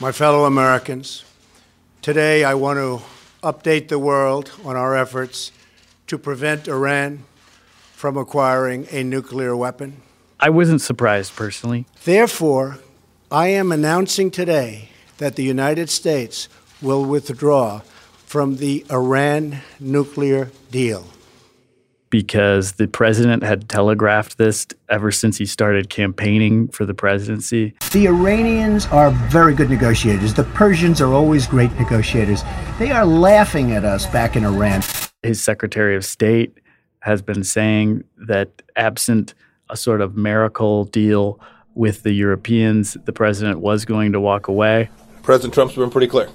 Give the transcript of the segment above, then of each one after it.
My fellow Americans, today I want to update the world on our efforts to prevent Iran from acquiring a nuclear weapon. I wasn't surprised personally. Therefore, I am announcing today that the United States will withdraw from the Iran nuclear deal because the president had telegraphed this ever since he started campaigning for the presidency. The Iranians are very good negotiators. The Persians are always great negotiators. They are laughing at us back in Iran. His Secretary of State has been saying that absent a sort of miracle deal with the Europeans, the president was going to walk away. President Trump's been pretty clear.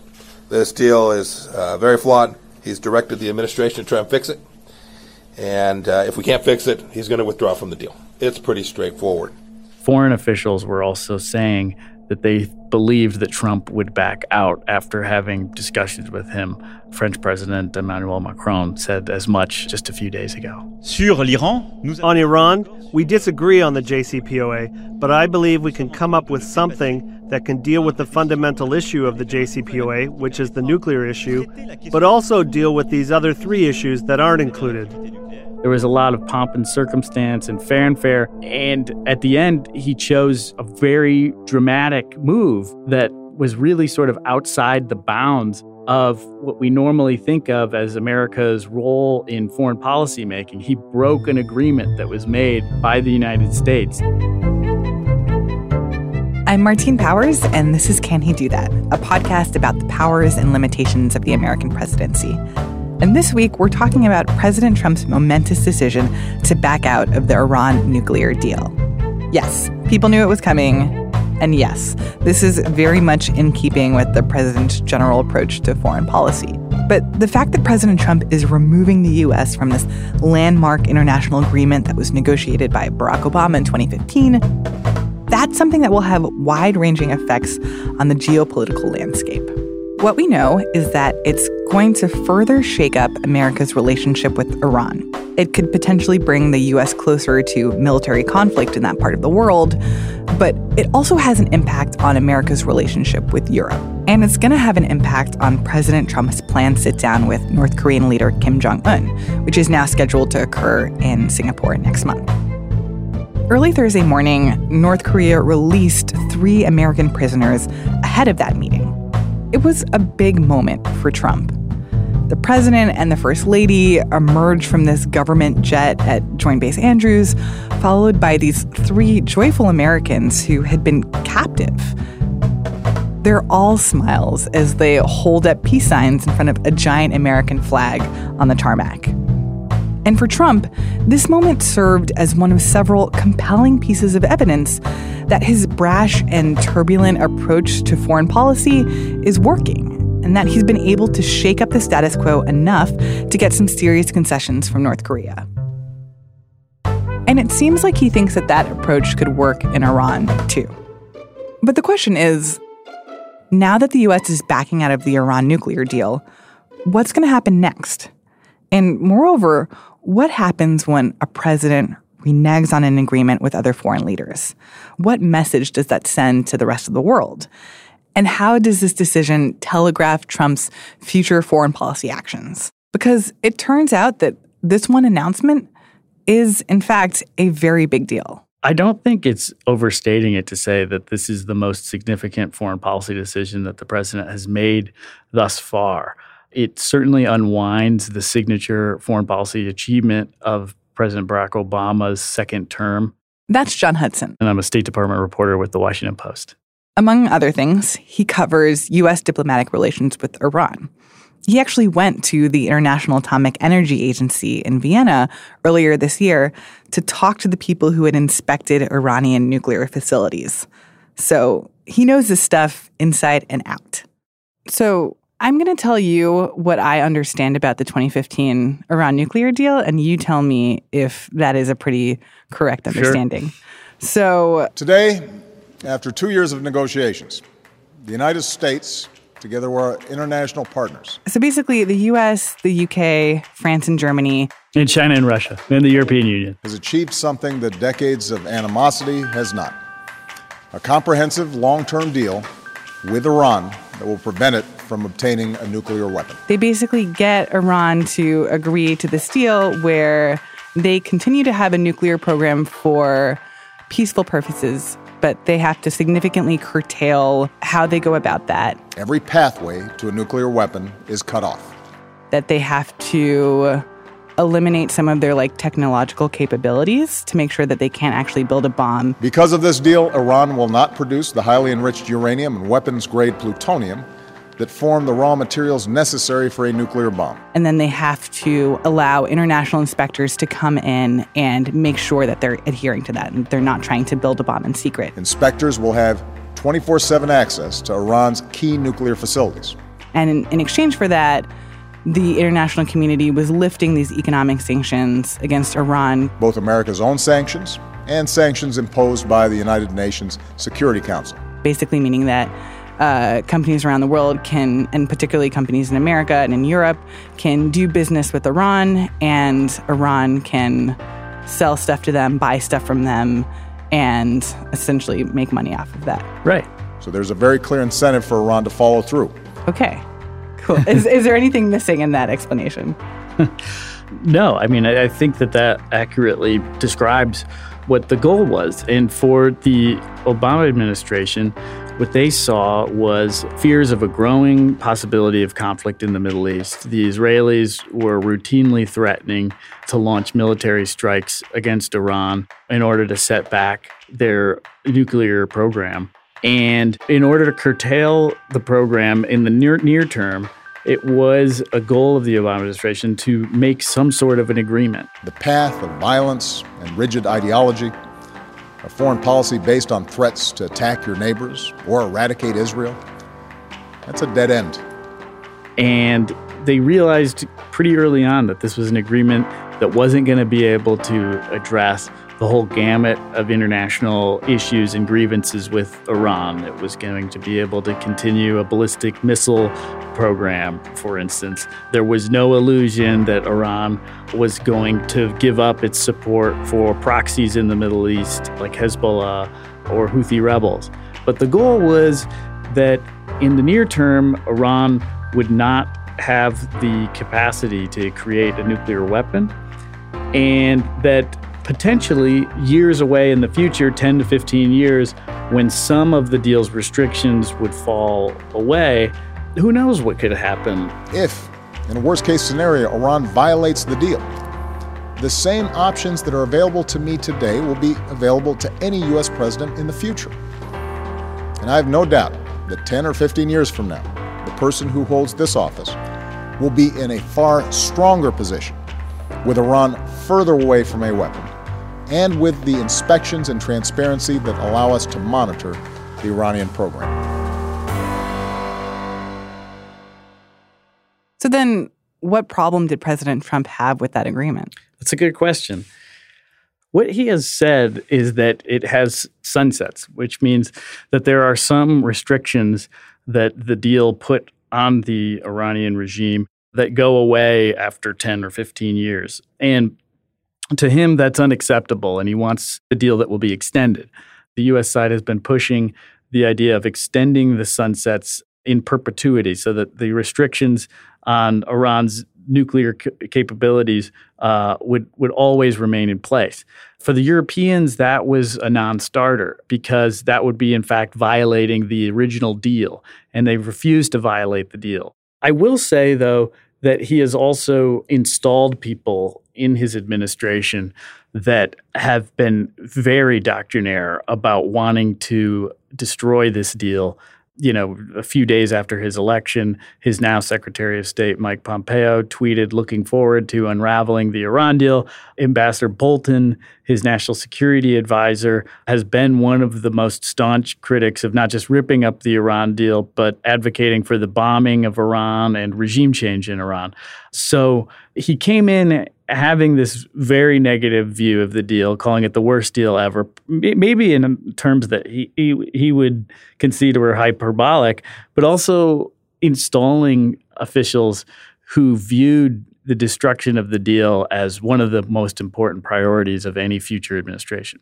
This deal is uh, very flawed. He's directed the administration to try and fix it. And uh, if we can't fix it, he's going to withdraw from the deal. It's pretty straightforward. Foreign officials were also saying that they believed that Trump would back out after having discussions with him. French President Emmanuel Macron said as much just a few days ago. On Iran, we disagree on the JCPOA, but I believe we can come up with something that can deal with the fundamental issue of the JCPOA, which is the nuclear issue, but also deal with these other three issues that aren't included. There was a lot of pomp and circumstance and fanfare. And at the end, he chose a very dramatic move that was really sort of outside the bounds of what we normally think of as America's role in foreign policy making. He broke an agreement that was made by the United States. I'm Martine Powers, and this is Can He Do That, a podcast about the powers and limitations of the American presidency. And this week, we're talking about President Trump's momentous decision to back out of the Iran nuclear deal. Yes, people knew it was coming. And yes, this is very much in keeping with the president's general approach to foreign policy. But the fact that President Trump is removing the U.S. from this landmark international agreement that was negotiated by Barack Obama in 2015, that's something that will have wide ranging effects on the geopolitical landscape. What we know is that it's going to further shake up America's relationship with Iran. It could potentially bring the U.S. closer to military conflict in that part of the world, but it also has an impact on America's relationship with Europe. And it's going to have an impact on President Trump's planned sit down with North Korean leader Kim Jong un, which is now scheduled to occur in Singapore next month. Early Thursday morning, North Korea released three American prisoners ahead of that meeting. It was a big moment for Trump. The president and the first lady emerged from this government jet at Joint Base Andrews, followed by these three joyful Americans who had been captive. They're all smiles as they hold up peace signs in front of a giant American flag on the tarmac. And for Trump, this moment served as one of several compelling pieces of evidence that his brash and turbulent approach to foreign policy is working, and that he's been able to shake up the status quo enough to get some serious concessions from North Korea. And it seems like he thinks that that approach could work in Iran, too. But the question is now that the US is backing out of the Iran nuclear deal, what's going to happen next? And moreover, what happens when a president reneges on an agreement with other foreign leaders? What message does that send to the rest of the world? And how does this decision telegraph Trump's future foreign policy actions? Because it turns out that this one announcement is, in fact, a very big deal. I don't think it's overstating it to say that this is the most significant foreign policy decision that the president has made thus far. It certainly unwinds the signature foreign policy achievement of President Barack Obama's second term. That's John Hudson. And I'm a State Department reporter with the Washington Post. Among other things, he covers U.S. diplomatic relations with Iran. He actually went to the International Atomic Energy Agency in Vienna earlier this year to talk to the people who had inspected Iranian nuclear facilities. So he knows this stuff inside and out. So I'm going to tell you what I understand about the 2015 Iran nuclear deal, and you tell me if that is a pretty correct understanding. Sure. So, today, after two years of negotiations, the United States, together with our international partners. So basically, the US, the UK, France, and Germany. And China and Russia, and the European Union. Has achieved something that decades of animosity has not a comprehensive long term deal with Iran that will prevent it from obtaining a nuclear weapon. They basically get Iran to agree to this deal where they continue to have a nuclear program for peaceful purposes, but they have to significantly curtail how they go about that. Every pathway to a nuclear weapon is cut off. That they have to eliminate some of their like technological capabilities to make sure that they can't actually build a bomb. Because of this deal, Iran will not produce the highly enriched uranium and weapons grade plutonium that form the raw materials necessary for a nuclear bomb. And then they have to allow international inspectors to come in and make sure that they're adhering to that and they're not trying to build a bomb in secret. Inspectors will have 24 7 access to Iran's key nuclear facilities. And in, in exchange for that, the international community was lifting these economic sanctions against Iran. Both America's own sanctions and sanctions imposed by the United Nations Security Council. Basically, meaning that uh, companies around the world can, and particularly companies in America and in Europe, can do business with Iran, and Iran can sell stuff to them, buy stuff from them, and essentially make money off of that. Right. So there's a very clear incentive for Iran to follow through. Okay. Cool. is, is there anything missing in that explanation? no, I mean, I, I think that that accurately describes what the goal was. And for the Obama administration, what they saw was fears of a growing possibility of conflict in the Middle East. The Israelis were routinely threatening to launch military strikes against Iran in order to set back their nuclear program. And in order to curtail the program in the near, near term, it was a goal of the Obama administration to make some sort of an agreement. The path of violence and rigid ideology, a foreign policy based on threats to attack your neighbors or eradicate Israel, that's a dead end. And they realized pretty early on that this was an agreement that wasn't going to be able to address the whole gamut of international issues and grievances with Iran. It was going to be able to continue a ballistic missile program, for instance. There was no illusion that Iran was going to give up its support for proxies in the Middle East like Hezbollah or Houthi rebels. But the goal was that in the near term, Iran would not have the capacity to create a nuclear weapon, and that potentially years away in the future, 10 to 15 years, when some of the deal's restrictions would fall away, who knows what could happen? If, in a worst case scenario, Iran violates the deal, the same options that are available to me today will be available to any U.S. president in the future. And I have no doubt that 10 or 15 years from now, the person who holds this office will be in a far stronger position, with Iran further away from a weapon, and with the inspections and transparency that allow us to monitor the Iranian program. So then, what problem did President Trump have with that agreement? That's a good question. What he has said is that it has sunsets, which means that there are some restrictions that the deal put on the Iranian regime that go away after 10 or 15 years. And to him, that's unacceptable, and he wants a deal that will be extended. The U.S. side has been pushing the idea of extending the sunsets in perpetuity so that the restrictions on Iran's nuclear c- capabilities uh, would would always remain in place. For the Europeans, that was a non-starter because that would be in fact violating the original deal, and they refused to violate the deal. I will say though that he has also installed people in his administration that have been very doctrinaire about wanting to destroy this deal you know, a few days after his election, his now Secretary of State, Mike Pompeo, tweeted looking forward to unraveling the Iran deal. Ambassador Bolton, his national security advisor, has been one of the most staunch critics of not just ripping up the Iran deal, but advocating for the bombing of Iran and regime change in Iran. So he came in having this very negative view of the deal, calling it the worst deal ever, maybe in terms that he he, he would concede were hyperbolic, but also installing officials who viewed the destruction of the deal as one of the most important priorities of any future administration.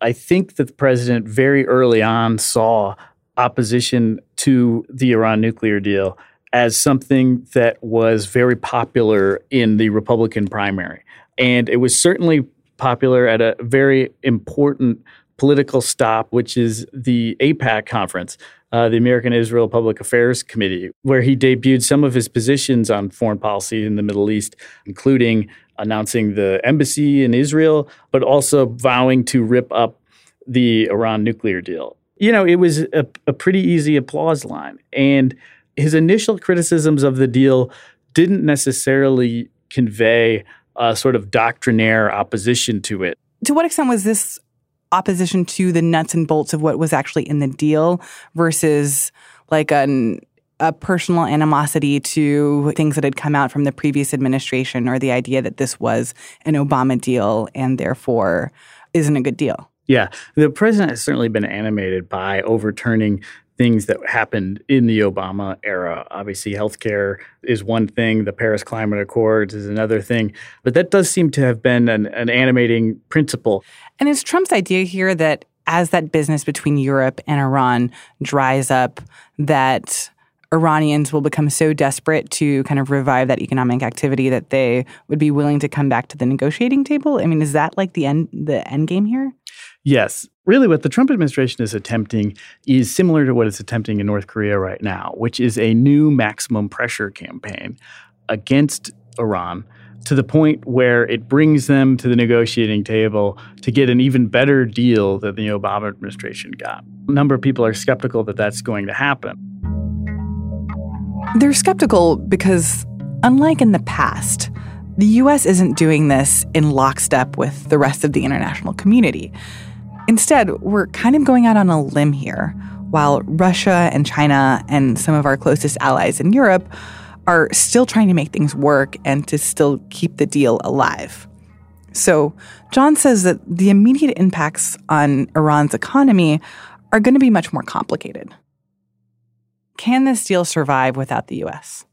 I think that the president very early on saw opposition to the Iran nuclear deal as something that was very popular in the Republican primary. And it was certainly popular at a very important political stop, which is the AIPAC conference, uh, the American Israel Public Affairs Committee, where he debuted some of his positions on foreign policy in the Middle East, including announcing the embassy in Israel, but also vowing to rip up the Iran nuclear deal. You know, it was a, a pretty easy applause line. And his initial criticisms of the deal didn't necessarily convey a sort of doctrinaire opposition to it. To what extent was this opposition to the nuts and bolts of what was actually in the deal versus like an a personal animosity to things that had come out from the previous administration or the idea that this was an Obama deal and therefore isn't a good deal. Yeah, the president has certainly been animated by overturning things that happened in the Obama era. Obviously, healthcare is one thing, the Paris Climate Accords is another thing, but that does seem to have been an, an animating principle. And is Trump's idea here that as that business between Europe and Iran dries up, that Iranians will become so desperate to kind of revive that economic activity that they would be willing to come back to the negotiating table? I mean, is that like the end the end game here? Yes. Really, what the Trump administration is attempting is similar to what it's attempting in North Korea right now, which is a new maximum pressure campaign against Iran to the point where it brings them to the negotiating table to get an even better deal than the Obama administration got. A number of people are skeptical that that's going to happen. They're skeptical because, unlike in the past, the US isn't doing this in lockstep with the rest of the international community. Instead, we're kind of going out on a limb here, while Russia and China and some of our closest allies in Europe are still trying to make things work and to still keep the deal alive. So, John says that the immediate impacts on Iran's economy are going to be much more complicated. Can this deal survive without the US,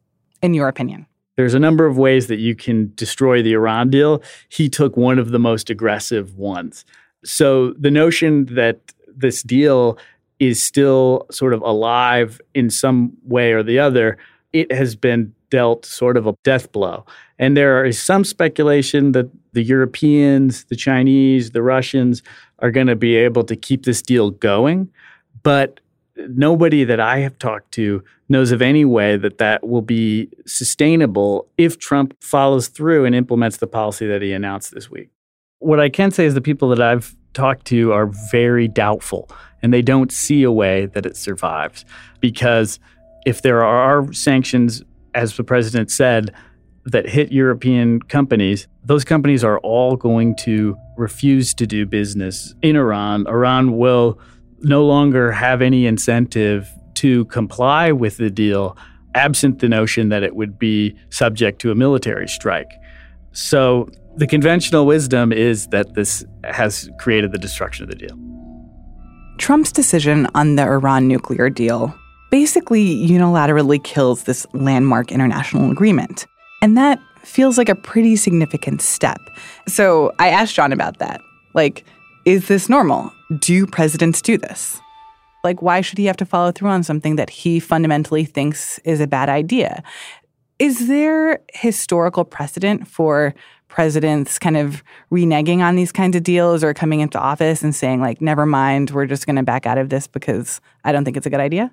in your opinion? There's a number of ways that you can destroy the Iran deal. He took one of the most aggressive ones. So the notion that this deal is still sort of alive in some way or the other, it has been dealt sort of a death blow. And there is some speculation that the Europeans, the Chinese, the Russians are going to be able to keep this deal going. But nobody that I have talked to knows of any way that that will be sustainable if Trump follows through and implements the policy that he announced this week. What I can say is the people that I've talked to are very doubtful and they don't see a way that it survives because if there are sanctions, as the president said, that hit European companies, those companies are all going to refuse to do business in Iran. Iran will no longer have any incentive to comply with the deal, absent the notion that it would be subject to a military strike. So the conventional wisdom is that this has created the destruction of the deal. Trump's decision on the Iran nuclear deal basically unilaterally kills this landmark international agreement. And that feels like a pretty significant step. So I asked John about that. Like, is this normal? Do presidents do this? Like, why should he have to follow through on something that he fundamentally thinks is a bad idea? Is there historical precedent for presidents kind of reneging on these kinds of deals or coming into office and saying, like, never mind, we're just going to back out of this because I don't think it's a good idea?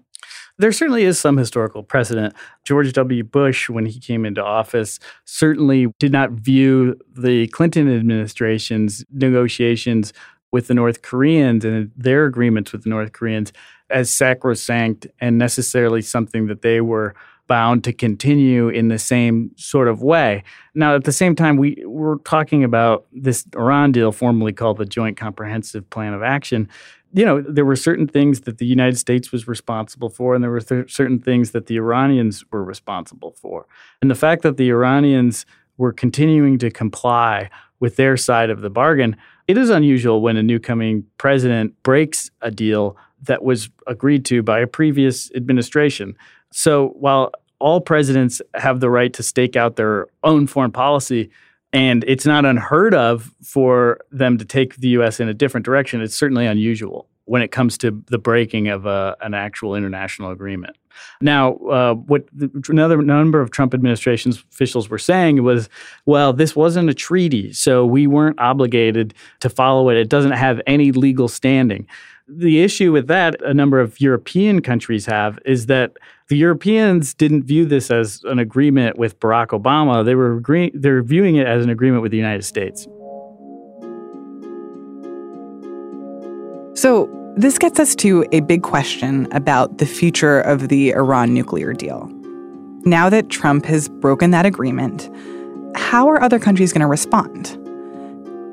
There certainly is some historical precedent. George W. Bush, when he came into office, certainly did not view the Clinton administration's negotiations with the North Koreans and their agreements with the North Koreans as sacrosanct and necessarily something that they were bound to continue in the same sort of way. Now, at the same time, we were talking about this Iran deal, formerly called the Joint Comprehensive Plan of Action. You know, there were certain things that the United States was responsible for, and there were th- certain things that the Iranians were responsible for. And the fact that the Iranians were continuing to comply with their side of the bargain it is unusual when a new coming president breaks a deal that was agreed to by a previous administration. So while all presidents have the right to stake out their own foreign policy, and it's not unheard of for them to take the U.S. in a different direction, it's certainly unusual. when it comes to the breaking of a, an actual international agreement. Now, uh, what the, another number of Trump administration officials were saying was, well, this wasn't a treaty, so we weren't obligated to follow it. It doesn't have any legal standing. The issue with that, a number of European countries have, is that the Europeans didn't view this as an agreement with Barack Obama. They were agree- they're viewing it as an agreement with the United States. So, this gets us to a big question about the future of the Iran nuclear deal. Now that Trump has broken that agreement, how are other countries going to respond?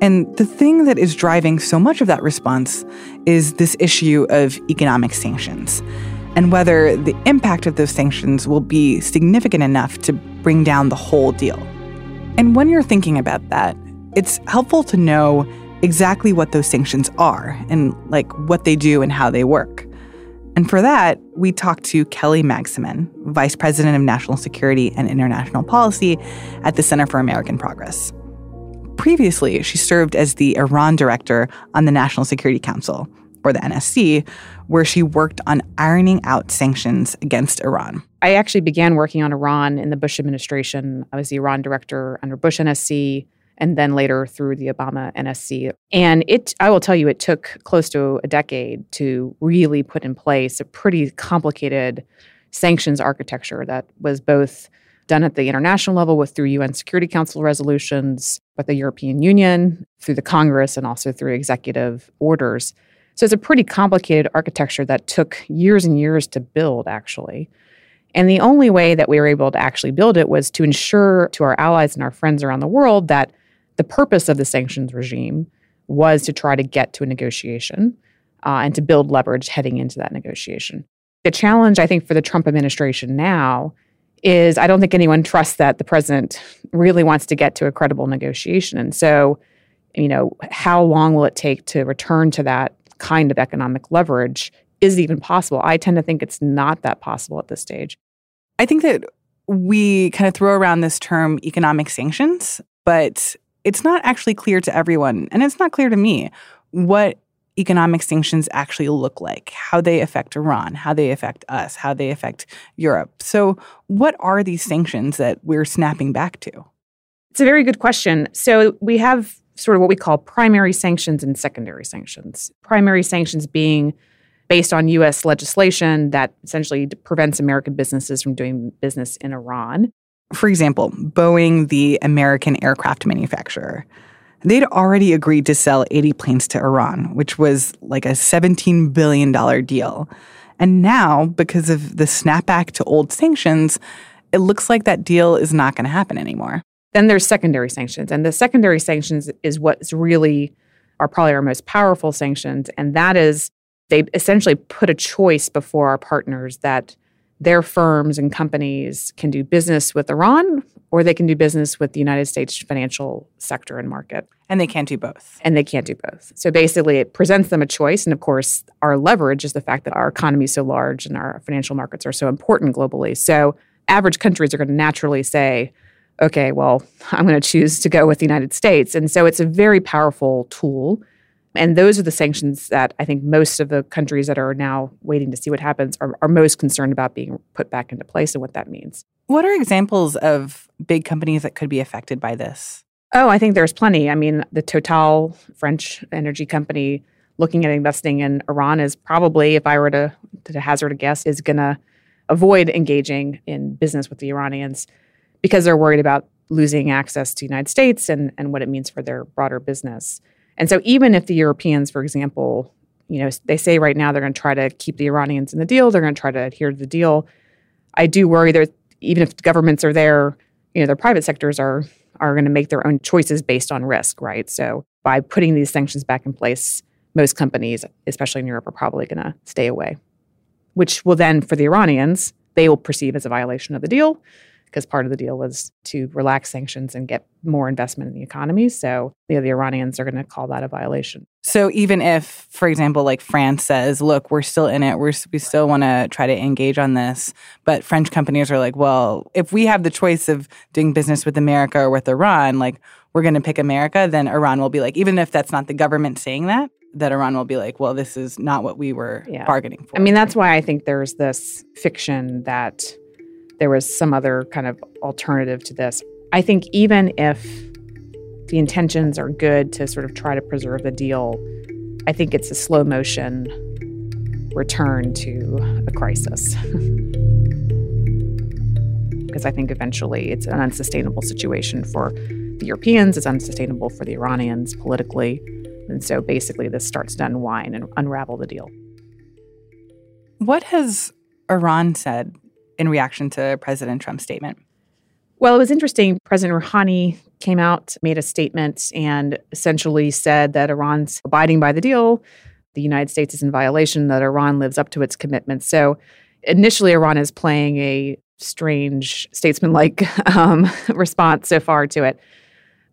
And the thing that is driving so much of that response is this issue of economic sanctions and whether the impact of those sanctions will be significant enough to bring down the whole deal. And when you're thinking about that, it's helpful to know exactly what those sanctions are and like what they do and how they work. And for that, we talked to Kelly Magsamen, Vice President of National Security and International Policy at the Center for American Progress. Previously, she served as the Iran director on the National Security Council, or the NSC, where she worked on ironing out sanctions against Iran. I actually began working on Iran in the Bush administration. I was the Iran director under Bush NSC and then later through the Obama NSC. And it I will tell you it took close to a decade to really put in place a pretty complicated sanctions architecture that was both done at the international level with through UN Security Council resolutions, with the European Union, through the Congress and also through executive orders. So it's a pretty complicated architecture that took years and years to build, actually. And the only way that we were able to actually build it was to ensure to our allies and our friends around the world that the purpose of the sanctions regime was to try to get to a negotiation uh, and to build leverage heading into that negotiation. The challenge, I think, for the Trump administration now is I don't think anyone trusts that the president really wants to get to a credible negotiation. And so, you know, how long will it take to return to that kind of economic leverage is it even possible. I tend to think it's not that possible at this stage. I think that we kind of throw around this term economic sanctions, but it's not actually clear to everyone, and it's not clear to me what economic sanctions actually look like, how they affect Iran, how they affect us, how they affect Europe. So, what are these sanctions that we're snapping back to? It's a very good question. So, we have sort of what we call primary sanctions and secondary sanctions. Primary sanctions being based on US legislation that essentially prevents American businesses from doing business in Iran. For example, Boeing, the American aircraft manufacturer, they'd already agreed to sell 80 planes to Iran, which was like a $17 billion deal. And now, because of the snapback to old sanctions, it looks like that deal is not going to happen anymore. Then there's secondary sanctions. And the secondary sanctions is what's really are probably our most powerful sanctions. And that is they essentially put a choice before our partners that their firms and companies can do business with Iran or they can do business with the United States financial sector and market. And they can't do both. And they can't do both. So basically, it presents them a choice. And of course, our leverage is the fact that our economy is so large and our financial markets are so important globally. So average countries are going to naturally say, okay, well, I'm going to choose to go with the United States. And so it's a very powerful tool. And those are the sanctions that I think most of the countries that are now waiting to see what happens are, are most concerned about being put back into place and what that means. What are examples of big companies that could be affected by this? Oh, I think there's plenty. I mean, the Total French energy company looking at investing in Iran is probably, if I were to, to hazard a guess, is going to avoid engaging in business with the Iranians because they're worried about losing access to the United States and, and what it means for their broader business. And so even if the Europeans, for example, you know, they say right now they're going to try to keep the Iranians in the deal, they're going to try to adhere to the deal. I do worry that even if governments are there, you know, their private sectors are are going to make their own choices based on risk, right? So by putting these sanctions back in place, most companies, especially in Europe, are probably going to stay away, which will then, for the Iranians, they will perceive as a violation of the deal because part of the deal was to relax sanctions and get more investment in the economy. So you know, the Iranians are going to call that a violation. So even if, for example, like France says, look, we're still in it, we're, we still want to try to engage on this, but French companies are like, well, if we have the choice of doing business with America or with Iran, like we're going to pick America, then Iran will be like, even if that's not the government saying that? that Iran will be like, well, this is not what we were yeah. bargaining for. I mean, that's why I think there's this fiction that there was some other kind of alternative to this. I think even if the intentions are good to sort of try to preserve the deal, I think it's a slow motion return to a crisis. because I think eventually it's an unsustainable situation for the Europeans, it's unsustainable for the Iranians politically. And so basically, this starts to unwind and unravel the deal. What has Iran said in reaction to President Trump's statement? Well, it was interesting. President Rouhani came out, made a statement, and essentially said that Iran's abiding by the deal. The United States is in violation, that Iran lives up to its commitments. So initially, Iran is playing a strange statesman-like um, response so far to it.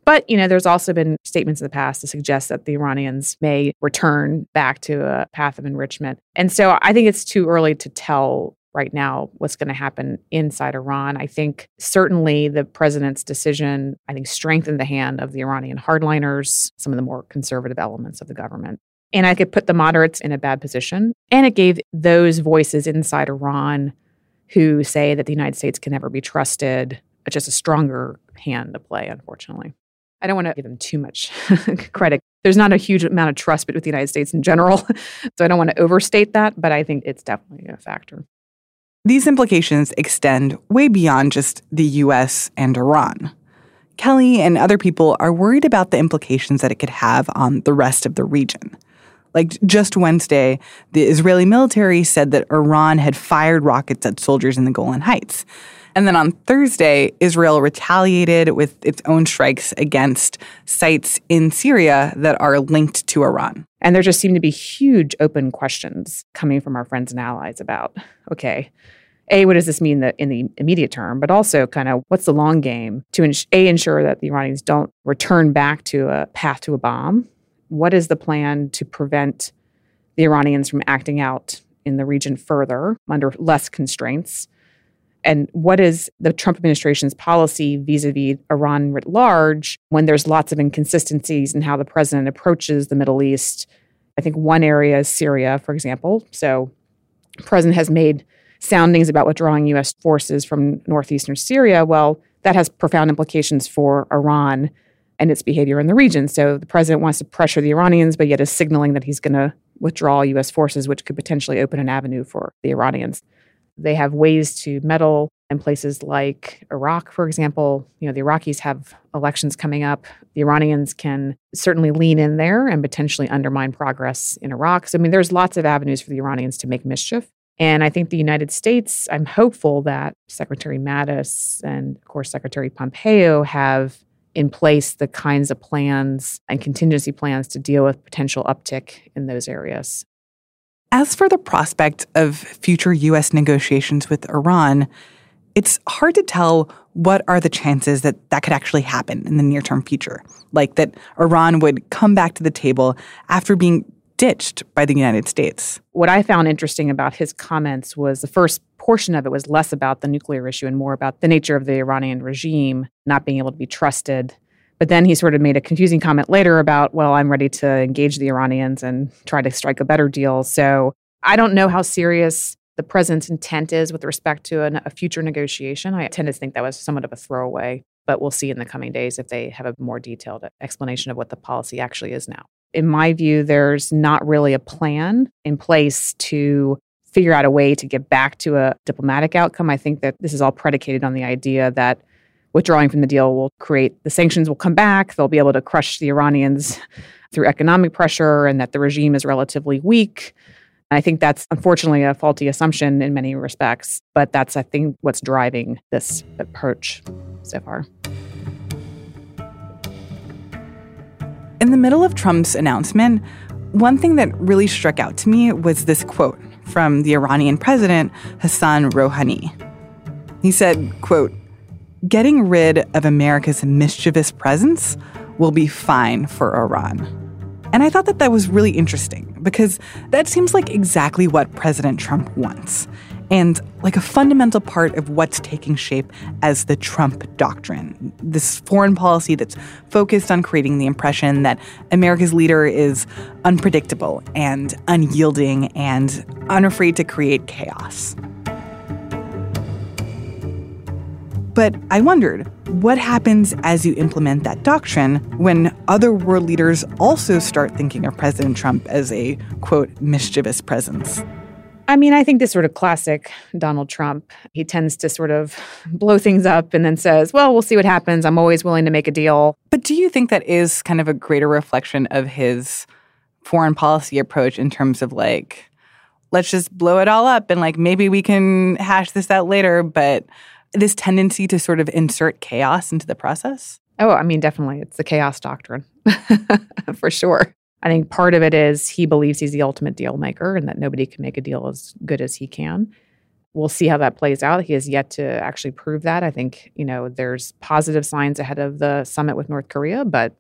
But, you know, there's also been statements in the past to suggest that the Iranians may return back to a path of enrichment. And so I think it's too early to tell right now what's going to happen inside Iran. I think certainly the president's decision, I think, strengthened the hand of the Iranian hardliners, some of the more conservative elements of the government. And I could put the moderates in a bad position. And it gave those voices inside Iran who say that the United States can never be trusted uh, just a stronger hand to play, unfortunately. I don't want to give them too much credit. There's not a huge amount of trust with the United States in general. so I don't want to overstate that, but I think it's definitely a factor. These implications extend way beyond just the US and Iran. Kelly and other people are worried about the implications that it could have on the rest of the region. Like just Wednesday, the Israeli military said that Iran had fired rockets at soldiers in the Golan Heights. And then on Thursday, Israel retaliated with its own strikes against sites in Syria that are linked to Iran. And there just seem to be huge open questions coming from our friends and allies about okay, a what does this mean in the immediate term but also kind of what's the long game to a ensure that the iranians don't return back to a path to a bomb? What is the plan to prevent the iranians from acting out in the region further under less constraints and what is the Trump administration's policy vis a vis Iran writ large when there's lots of inconsistencies in how the president approaches the Middle East? I think one area is Syria, for example. So, the president has made soundings about withdrawing U.S. forces from northeastern Syria. Well, that has profound implications for Iran and its behavior in the region. So, the president wants to pressure the Iranians, but yet is signaling that he's going to withdraw U.S. forces, which could potentially open an avenue for the Iranians. They have ways to meddle in places like Iraq, for example. You know, the Iraqis have elections coming up. The Iranians can certainly lean in there and potentially undermine progress in Iraq. So, I mean, there's lots of avenues for the Iranians to make mischief. And I think the United States, I'm hopeful that Secretary Mattis and, of course, Secretary Pompeo have in place the kinds of plans and contingency plans to deal with potential uptick in those areas. As for the prospect of future U.S. negotiations with Iran, it's hard to tell what are the chances that that could actually happen in the near term future. Like that Iran would come back to the table after being ditched by the United States. What I found interesting about his comments was the first portion of it was less about the nuclear issue and more about the nature of the Iranian regime not being able to be trusted but then he sort of made a confusing comment later about, well, I'm ready to engage the Iranians and try to strike a better deal. So I don't know how serious the president's intent is with respect to an, a future negotiation. I tend to think that was somewhat of a throwaway, but we'll see in the coming days if they have a more detailed explanation of what the policy actually is now. In my view, there's not really a plan in place to figure out a way to get back to a diplomatic outcome. I think that this is all predicated on the idea that withdrawing from the deal will create the sanctions will come back. They'll be able to crush the Iranians through economic pressure and that the regime is relatively weak. I think that's unfortunately a faulty assumption in many respects, but that's, I think, what's driving this approach so far. In the middle of Trump's announcement, one thing that really struck out to me was this quote from the Iranian president, Hassan Rouhani. He said, quote, getting rid of America's mischievous presence will be fine for Iran. And I thought that that was really interesting because that seems like exactly what President Trump wants. and like a fundamental part of what's taking shape as the Trump doctrine. This foreign policy that's focused on creating the impression that America's leader is unpredictable and unyielding and unafraid to create chaos. But I wondered, what happens as you implement that doctrine when other world leaders also start thinking of President Trump as a, quote, mischievous presence? I mean, I think this sort of classic Donald Trump. He tends to sort of blow things up and then says, well, we'll see what happens. I'm always willing to make a deal. But do you think that is kind of a greater reflection of his foreign policy approach in terms of like, let's just blow it all up and like maybe we can hash this out later, but this tendency to sort of insert chaos into the process? Oh, I mean, definitely. It's the chaos doctrine for sure. I think part of it is he believes he's the ultimate deal maker and that nobody can make a deal as good as he can. We'll see how that plays out. He has yet to actually prove that. I think, you know, there's positive signs ahead of the summit with North Korea, but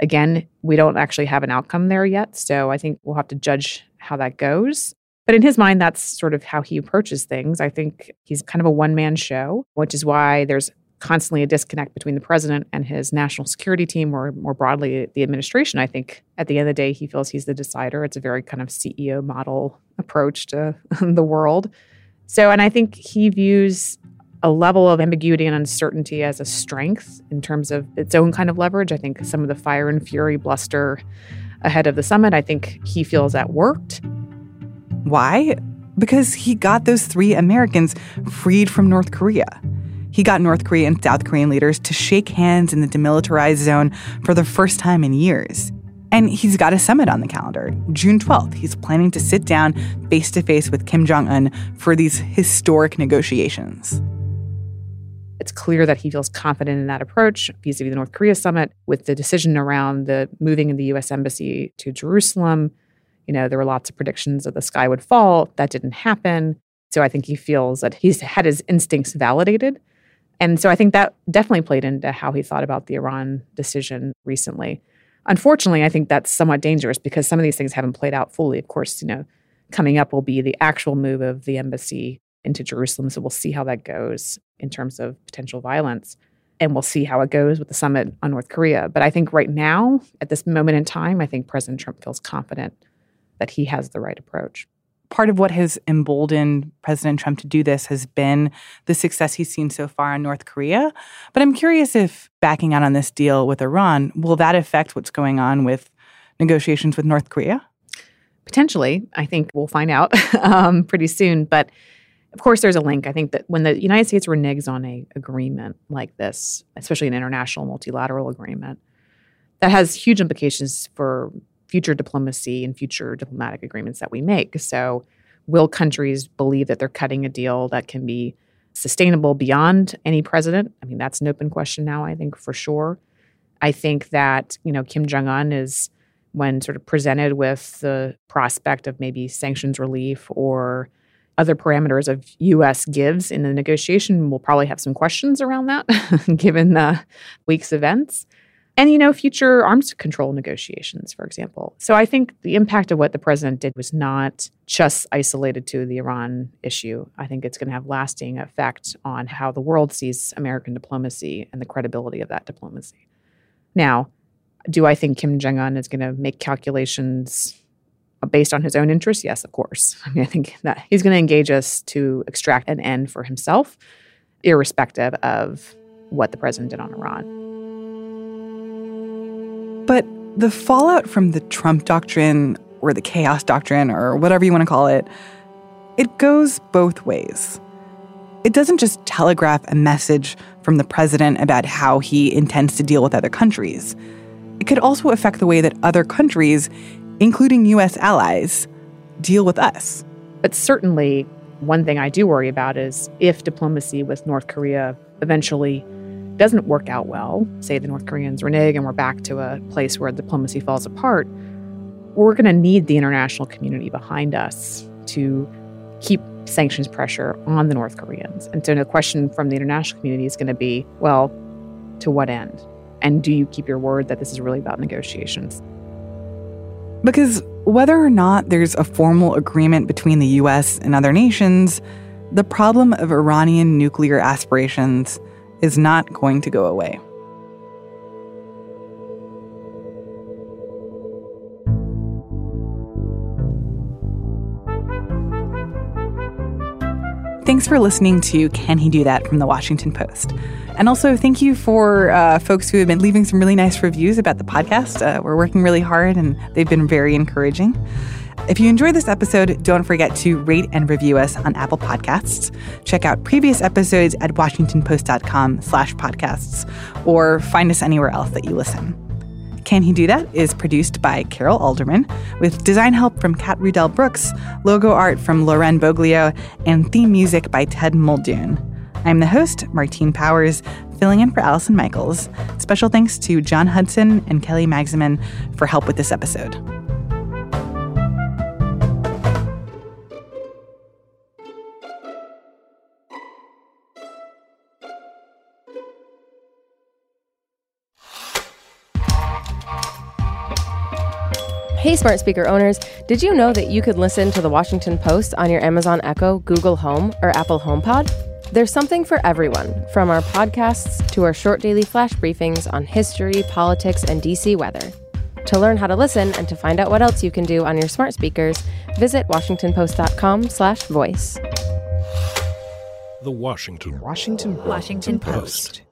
again, we don't actually have an outcome there yet. So I think we'll have to judge how that goes. But in his mind, that's sort of how he approaches things. I think he's kind of a one man show, which is why there's constantly a disconnect between the president and his national security team, or more broadly, the administration. I think at the end of the day, he feels he's the decider. It's a very kind of CEO model approach to the world. So, and I think he views a level of ambiguity and uncertainty as a strength in terms of its own kind of leverage. I think some of the fire and fury bluster ahead of the summit, I think he feels that worked. Why? Because he got those three Americans freed from North Korea. He got North Korean and South Korean leaders to shake hands in the demilitarized zone for the first time in years. And he's got a summit on the calendar. June 12th, he's planning to sit down face to face with Kim Jong un for these historic negotiations. It's clear that he feels confident in that approach vis a vis the North Korea summit, with the decision around the moving of the U.S. Embassy to Jerusalem. You know, there were lots of predictions that the sky would fall. That didn't happen. So I think he feels that he's had his instincts validated and so I think that definitely played into how he thought about the Iran decision recently. Unfortunately, I think that's somewhat dangerous because some of these things haven't played out fully. Of course, you know, coming up will be the actual move of the embassy into Jerusalem. So we'll see how that goes in terms of potential violence. And we'll see how it goes with the summit on North Korea. But I think right now, at this moment in time, I think President Trump feels confident that he has the right approach part of what has emboldened President Trump to do this has been the success he's seen so far in North Korea. But I'm curious if backing out on this deal with Iran, will that affect what's going on with negotiations with North Korea? Potentially. I think we'll find out um, pretty soon. But of course, there's a link. I think that when the United States reneges on a agreement like this, especially an international multilateral agreement, that has huge implications for future diplomacy and future diplomatic agreements that we make. So, will countries believe that they're cutting a deal that can be sustainable beyond any president? I mean, that's an open question now, I think, for sure. I think that, you know, Kim Jong un is, when sort of presented with the prospect of maybe sanctions relief or other parameters of U.S. gives in the negotiation, we'll probably have some questions around that, given the week's events and you know future arms control negotiations for example. So i think the impact of what the president did was not just isolated to the iran issue. I think it's going to have lasting effect on how the world sees american diplomacy and the credibility of that diplomacy. Now do i think kim jong-un is going to make calculations based on his own interests? Yes of course. I mean i think that he's going to engage us to extract an end for himself irrespective of what the president did on iran the fallout from the Trump doctrine or the chaos doctrine or whatever you want to call it, it goes both ways. It doesn't just telegraph a message from the president about how he intends to deal with other countries. It could also affect the way that other countries, including US allies, deal with us. But certainly, one thing I do worry about is if diplomacy with North Korea eventually doesn't work out well, say the North Koreans renege and we're back to a place where diplomacy falls apart, we're going to need the international community behind us to keep sanctions pressure on the North Koreans. And so the question from the international community is going to be well, to what end? And do you keep your word that this is really about negotiations? Because whether or not there's a formal agreement between the US and other nations, the problem of Iranian nuclear aspirations is not going to go away. Thanks for listening to Can He Do That from the Washington Post. And also, thank you for uh, folks who have been leaving some really nice reviews about the podcast. Uh, we're working really hard and they've been very encouraging. If you enjoyed this episode, don't forget to rate and review us on Apple Podcasts. Check out previous episodes at washingtonpost.com slash podcasts or find us anywhere else that you listen. Can He Do That is produced by Carol Alderman, with design help from Kat Rudell Brooks, logo art from Loren Boglio, and theme music by Ted Muldoon. I'm the host, Martine Powers, filling in for Allison Michaels. Special thanks to John Hudson and Kelly Magsamen for help with this episode. Smart speaker owners, did you know that you could listen to the Washington Post on your Amazon Echo, Google Home, or Apple HomePod? There's something for everyone, from our podcasts to our short daily flash briefings on history, politics, and DC weather. To learn how to listen and to find out what else you can do on your smart speakers, visit washingtonpost.com/voice. The Washington Washington Washington Post.